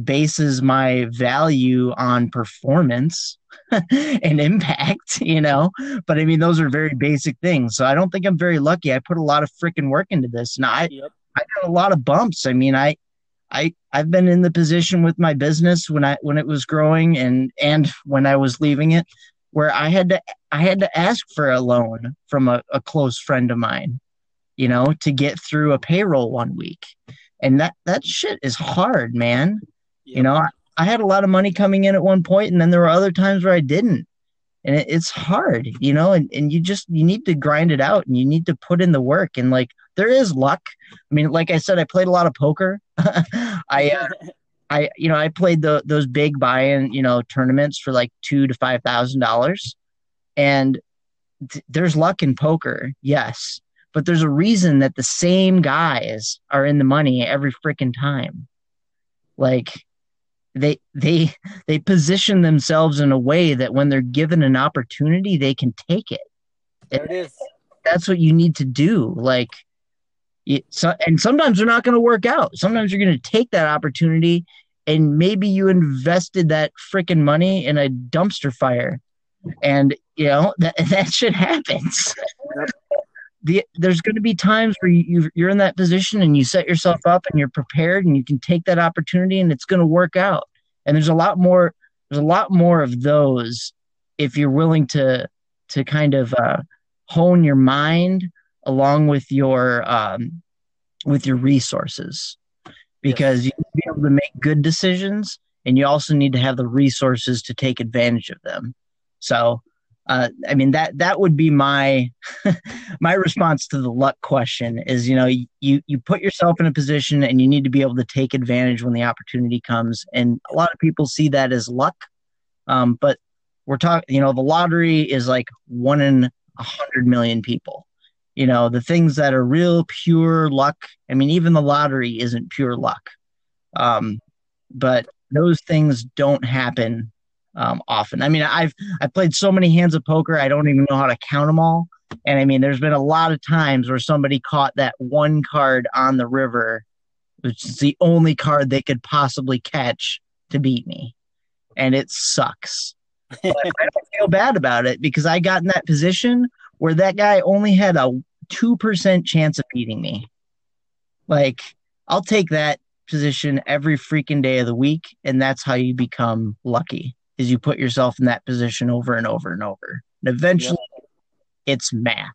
S2: bases my value on performance and impact, you know. But I mean, those are very basic things. So I don't think I'm very lucky. I put a lot of freaking work into this, and I yep. I got a lot of bumps. I mean, I I I've been in the position with my business when I when it was growing and and when I was leaving it, where I had to I had to ask for a loan from a, a close friend of mine you know, to get through a payroll one week. And that that shit is hard, man. You know, I, I, had a lot of money coming in at one point, and then there were other times where I didn't. And it's hard, you know, and, and you just you need to grind it out and you need to put in the work. And like there is luck. I mean, like I said, I played a lot of poker. I uh, I you know, I played the those big buy-in, you know, tournaments for like two to five thousand dollars. And th- there's luck in poker, yes but there's a reason that the same guys are in the money every freaking time. Like they they they position themselves in a way that when they're given an opportunity, they can take it.
S1: There it is.
S2: That's what you need to do. Like so, and sometimes they're not going to work out. Sometimes you're going to take that opportunity and maybe you invested that freaking money in a dumpster fire and you know that that shit happens the, there's going to be times where you, you're in that position and you set yourself up and you're prepared and you can take that opportunity and it's going to work out. And there's a lot more, there's a lot more of those if you're willing to, to kind of uh, hone your mind along with your, um, with your resources because yes. you need to be able to make good decisions and you also need to have the resources to take advantage of them. So, uh, I mean that that would be my my response to the luck question is you know you you put yourself in a position and you need to be able to take advantage when the opportunity comes and a lot of people see that as luck um, but we're talking you know the lottery is like one in a hundred million people you know the things that are real pure luck I mean even the lottery isn't pure luck um, but those things don't happen um, often. I mean, I've I've played so many hands of poker, I don't even know how to count them all. And I mean, there's been a lot of times where somebody caught that one card on the river, which is the only card they could possibly catch to beat me, and it sucks. but I don't feel bad about it because I got in that position where that guy only had a 2% chance of beating me. Like, I'll take that position every freaking day of the week. And that's how you become lucky is you put yourself in that position over and over and over. And eventually yep. it's math.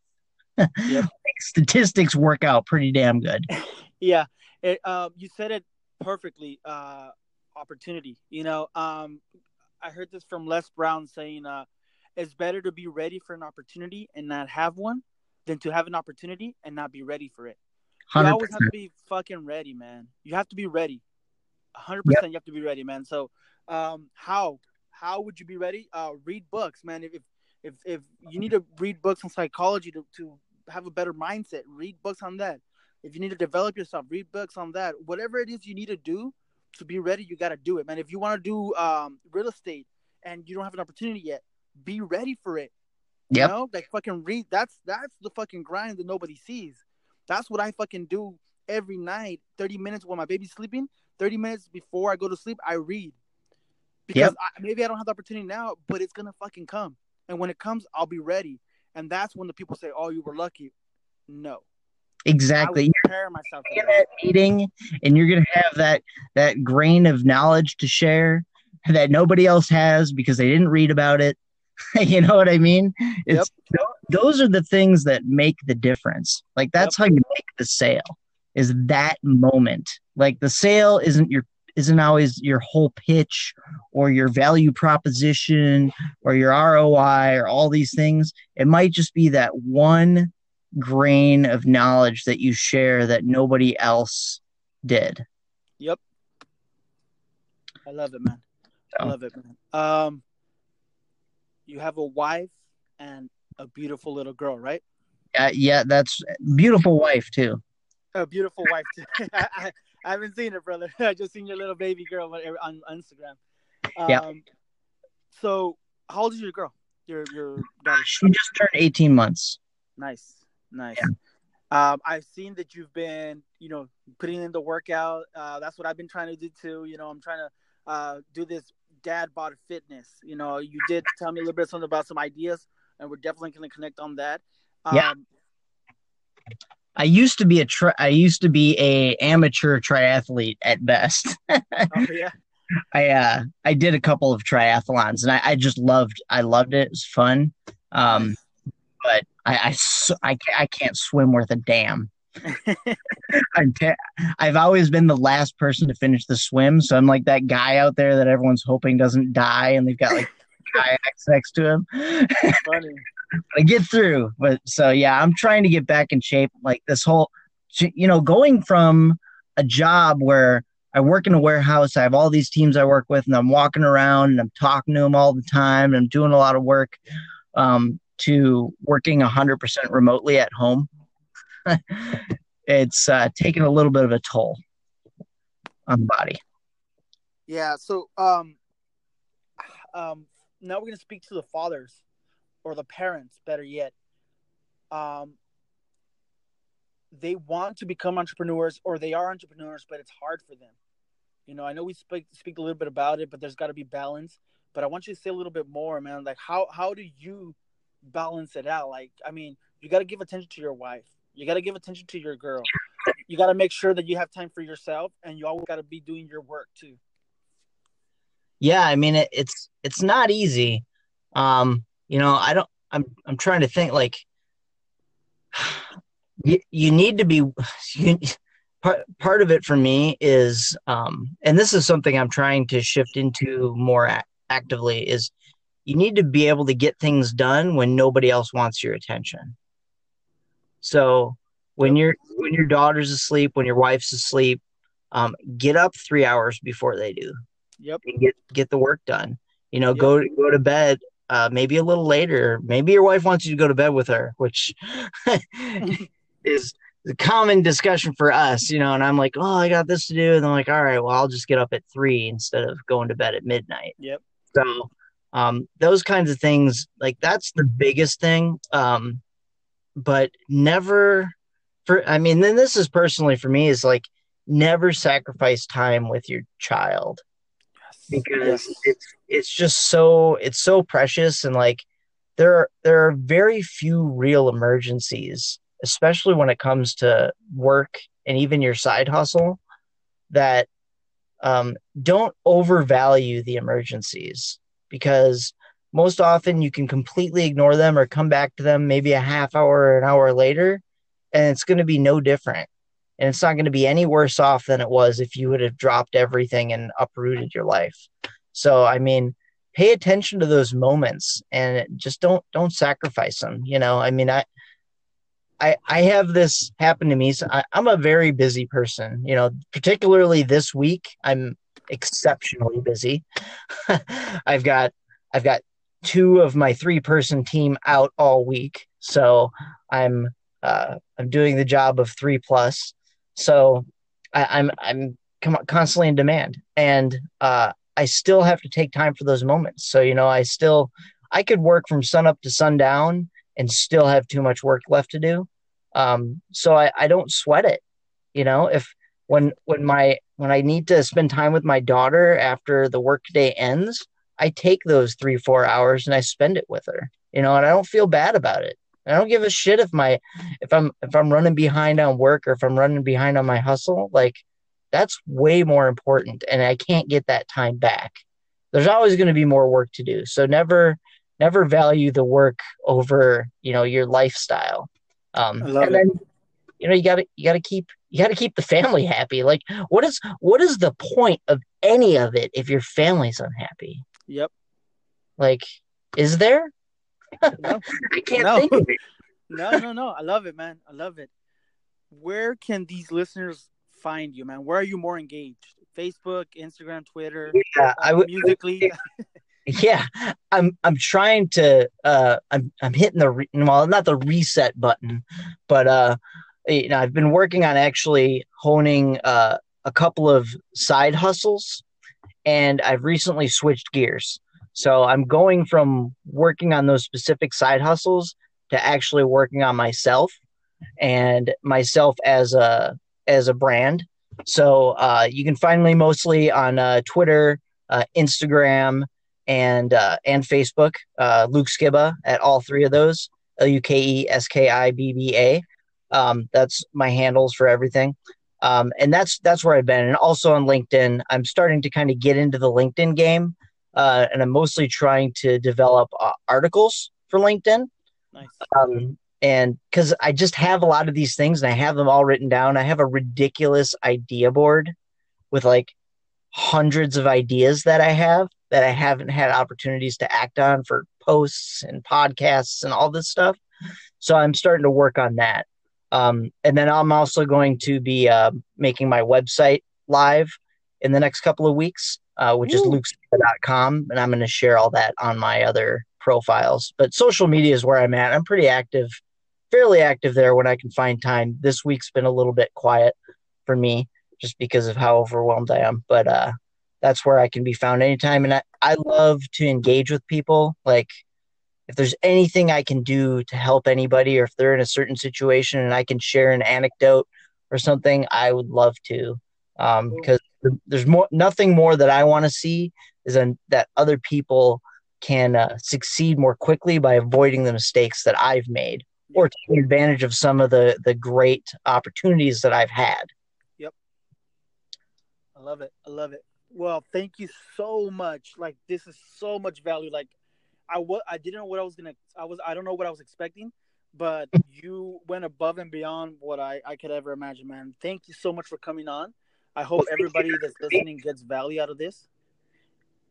S2: Yep. Statistics work out pretty damn good.
S1: Yeah. It, uh, you said it perfectly. Uh, opportunity. You know, um, I heard this from Les Brown saying, uh, it's better to be ready for an opportunity and not have one than to have an opportunity and not be ready for it. 100%. You always have to be fucking ready, man. You have to be ready. 100% yep. you have to be ready, man. So, um, how how would you be ready? Uh, read books, man. If if if you need to read books on psychology to to have a better mindset, read books on that. If you need to develop yourself, read books on that. Whatever it is you need to do to be ready, you got to do it, man. If you want to do um, real estate and you don't have an opportunity yet, be ready for it. You yep. know, like fucking read. That's that's the fucking grind that nobody sees. That's what I fucking do every night. Thirty minutes while my baby's sleeping. Thirty minutes before I go to sleep, I read because yep. I, maybe I don't have the opportunity now, but it's gonna fucking come. And when it comes, I'll be ready. And that's when the people say, "Oh, you were lucky." No,
S2: Exactly. You're myself in that meeting, and you're going to have that that grain of knowledge to share that nobody else has because they didn't read about it. you know what I mean? It's yep. those are the things that make the difference. Like that's yep. how you make the sale. Is that moment. Like the sale isn't your isn't always your whole pitch or your value proposition or your ROI or all these things. It might just be that one grain of knowledge that you share that nobody else did.
S1: Yep. I love it, man. So. I love it, man. Um, you have a wife and a beautiful little girl, right?
S2: Uh, yeah, that's beautiful wife too.
S1: A beautiful wife too. I, I, haven't seen her, brother. I just seen your little baby girl on, on Instagram. Um, yeah. So, how old is your girl? Your your
S2: daughter? She just turned eighteen months.
S1: Nice. Nice. Yeah. Um, I've seen that you've been, you know, putting in the workout. Uh, that's what I've been trying to do too. You know, I'm trying to uh, do this dad bod fitness. You know, you did tell me a little bit something about some ideas, and we're definitely going to connect on that. Um, yeah.
S2: I used to be a tri- I used to be a amateur triathlete at best. oh yeah. I uh I did a couple of triathlons and I, I just loved I loved it. It was fun. Um, but I, I, I, I can't swim worth a damn. I'm te- I've always been the last person to finish the swim, so I'm like that guy out there that everyone's hoping doesn't die, and they've got like kayaks next to him. Funny. I get through, but so yeah, I'm trying to get back in shape. Like this whole, you know, going from a job where I work in a warehouse, I have all these teams I work with, and I'm walking around and I'm talking to them all the time, and I'm doing a lot of work. Um, to working 100% remotely at home, it's uh, taken a little bit of a toll on the body.
S1: Yeah. So, um, um, now we're going to speak to the fathers or the parents, better yet. Um, they want to become entrepreneurs or they are entrepreneurs, but it's hard for them. You know, I know we speak speak a little bit about it, but there's got to be balance. But I want you to say a little bit more, man. Like, how how do you balance it out. Like, I mean, you got to give attention to your wife. You got to give attention to your girl. You got to make sure that you have time for yourself, and you always got to be doing your work too.
S2: Yeah, I mean, it, it's it's not easy. Um, you know, I don't. I'm I'm trying to think. Like, you you need to be. You, part part of it for me is, um, and this is something I'm trying to shift into more actively is you need to be able to get things done when nobody else wants your attention. So when your when your daughter's asleep, when your wife's asleep, um, get up three hours before they do.
S1: Yep.
S2: get get the work done. You know, yep. go go to bed uh, maybe a little later. Maybe your wife wants you to go to bed with her, which is a common discussion for us, you know. And I'm like, oh, I got this to do, and I'm like, all right, well, I'll just get up at three instead of going to bed at midnight.
S1: Yep.
S2: So um, those kinds of things like that's the biggest thing um, but never for i mean then this is personally for me is like never sacrifice time with your child yes. because yes. it's it's just so it's so precious and like there are, there are very few real emergencies, especially when it comes to work and even your side hustle, that um, don't overvalue the emergencies because most often you can completely ignore them or come back to them maybe a half hour or an hour later, and it's going to be no different. And it's not going to be any worse off than it was if you would have dropped everything and uprooted your life. So, I mean, pay attention to those moments and just don't don't sacrifice them you know i mean i i i have this happen to me so I, i'm a very busy person you know particularly this week i'm exceptionally busy i've got i've got two of my three person team out all week so i'm uh i'm doing the job of three plus so I, i'm i'm constantly in demand and uh I still have to take time for those moments. So, you know, I still I could work from sun up to sundown and still have too much work left to do. Um, so I, I don't sweat it. You know, if when when my when I need to spend time with my daughter after the workday ends, I take those three, four hours and I spend it with her. You know, and I don't feel bad about it. I don't give a shit if my if I'm if I'm running behind on work or if I'm running behind on my hustle. Like that's way more important and i can't get that time back there's always going to be more work to do so never never value the work over you know your lifestyle um and it. then you know you gotta you gotta keep you gotta keep the family happy like what is what is the point of any of it if your family's unhappy
S1: yep
S2: like is there
S1: no. i can't no. think of it no no no i love it man i love it where can these listeners find you, man? Where are you more engaged? Facebook, Instagram, Twitter,
S2: yeah, I would musically. yeah, I'm I'm trying to uh I'm I'm hitting the re- well not the reset button, but uh you know I've been working on actually honing uh a couple of side hustles, and I've recently switched gears. So I'm going from working on those specific side hustles to actually working on myself and myself as a as a brand. So uh, you can find me mostly on uh, Twitter, uh, Instagram, and uh, and Facebook. Uh, Luke Skibba at all three of those. L U K E S K I B B A. Um, that's my handles for everything. Um, and that's that's where I've been. And also on LinkedIn, I'm starting to kind of get into the LinkedIn game, uh, and I'm mostly trying to develop articles for LinkedIn. Nice. Um, and because I just have a lot of these things and I have them all written down. I have a ridiculous idea board with like hundreds of ideas that I have that I haven't had opportunities to act on for posts and podcasts and all this stuff. So I'm starting to work on that. Um, and then I'm also going to be uh, making my website live in the next couple of weeks, uh, which Ooh. is lukeskibba.com. And I'm going to share all that on my other profiles. But social media is where I'm at. I'm pretty active fairly active there when I can find time. This week's been a little bit quiet for me just because of how overwhelmed I am, but uh, that's where I can be found anytime. And I, I love to engage with people. Like, if there's anything I can do to help anybody, or if they're in a certain situation and I can share an anecdote or something, I would love to. Um, because there's more, nothing more that I want to see is an, that other people can uh, succeed more quickly by avoiding the mistakes that I've made or taking advantage of some of the the great opportunities that I've had.
S1: Yep. I love it. I love it. Well, thank you so much. Like this is so much value. Like I what I didn't know what I was gonna I was I don't know what I was expecting, but you went above and beyond what I, I could ever imagine, man. Thank you so much for coming on. I hope everybody that's listening gets value out of this.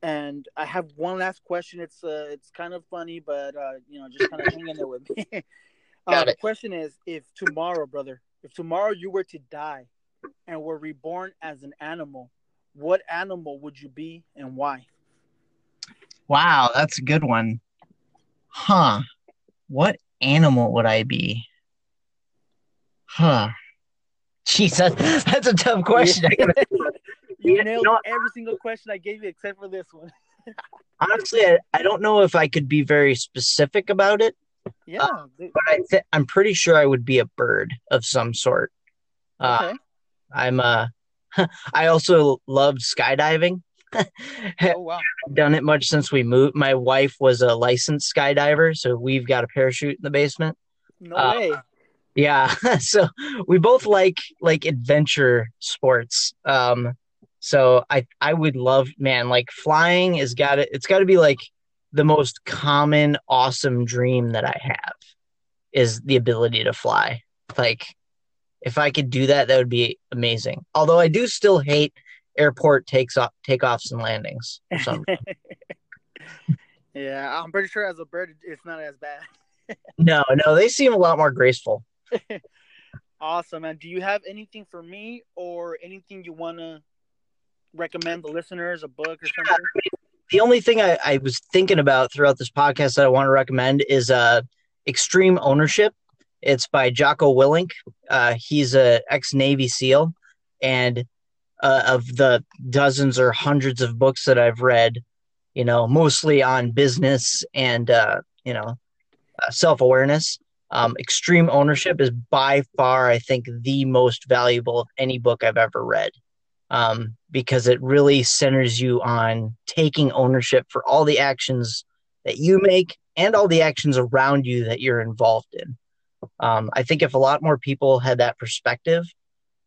S1: And I have one last question. It's uh, it's kind of funny, but uh, you know, just kind of hang in there with me. Uh, the question is, if tomorrow, brother, if tomorrow you were to die and were reborn as an animal, what animal would you be and why?
S2: Wow, that's a good one. Huh. What animal would I be? Huh. Jeez, that's, that's a tough question.
S1: you nailed every single question I gave you except for this one.
S2: Honestly, I, I don't know if I could be very specific about it
S1: yeah, uh,
S2: but I th- I'm pretty sure I would be a bird of some sort. Uh, okay. I'm uh, I also loved skydiving,
S1: Oh wow.
S2: done it much since we moved. My wife was a licensed skydiver, so we've got a parachute in the basement.
S1: No
S2: Uh,
S1: way.
S2: Yeah, so we both like like adventure sports. Um, so I I would love, man, like flying is got to it's got to be like the most common awesome dream that I have is the ability to fly. Like if I could do that, that would be amazing. Although I do still hate airport takes off takeoffs and landings.
S1: Yeah, I'm pretty sure as a bird, it's not as bad.
S2: no, no, they seem a lot more graceful.
S1: Awesome, man. Do you have anything for me or anything you want to recommend the listeners, a book or something?
S2: the only thing I, I was thinking about throughout this podcast that I want to recommend is uh, Extreme Ownership. It's by Jocko Willink. Uh, he's a ex Navy SEAL, and uh, of the dozens or hundreds of books that I've read, you know, mostly on business and uh, you know, uh, self awareness. Um, Extreme Ownership is by far, I think, the most valuable of any book I've ever read um, because it really centers you on taking ownership for all the actions that you make and all the actions around you that you're involved in. Um, I think if a lot more people had that perspective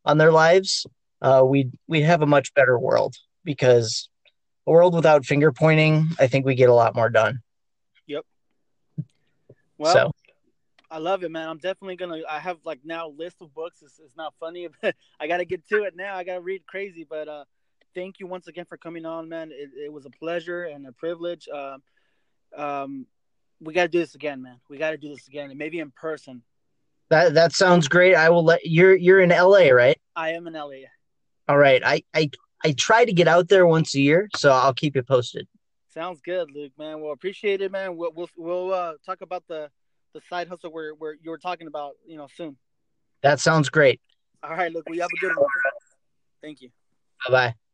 S2: on their lives, uh, we'd we'd have a much better world because a world without finger pointing, I think we get a lot more done. Yep.
S1: Well,
S2: so
S1: I love it, man. I'm definitely gonna. I have like now a list of books. It's, it's not funny, but I gotta get to it now. I gotta read crazy, but uh, thank you once again for coming on, man. It, it was a pleasure and a privilege. Um, um, we gotta do this again, man. We gotta do this again, and maybe in person.
S2: that that sounds great. I will let you're you're in LA, right?
S1: I am in LA.
S2: All right. I I I try to get out there once a year, so I'll keep you posted.
S1: Sounds good, Luke, man. Well, appreciate it, man. We'll we'll, we'll uh, talk about the the side hustle where where you were talking about, you know, soon.
S2: That sounds great.
S1: All right, Luke. We have a good one. Thank you.
S2: Bye bye.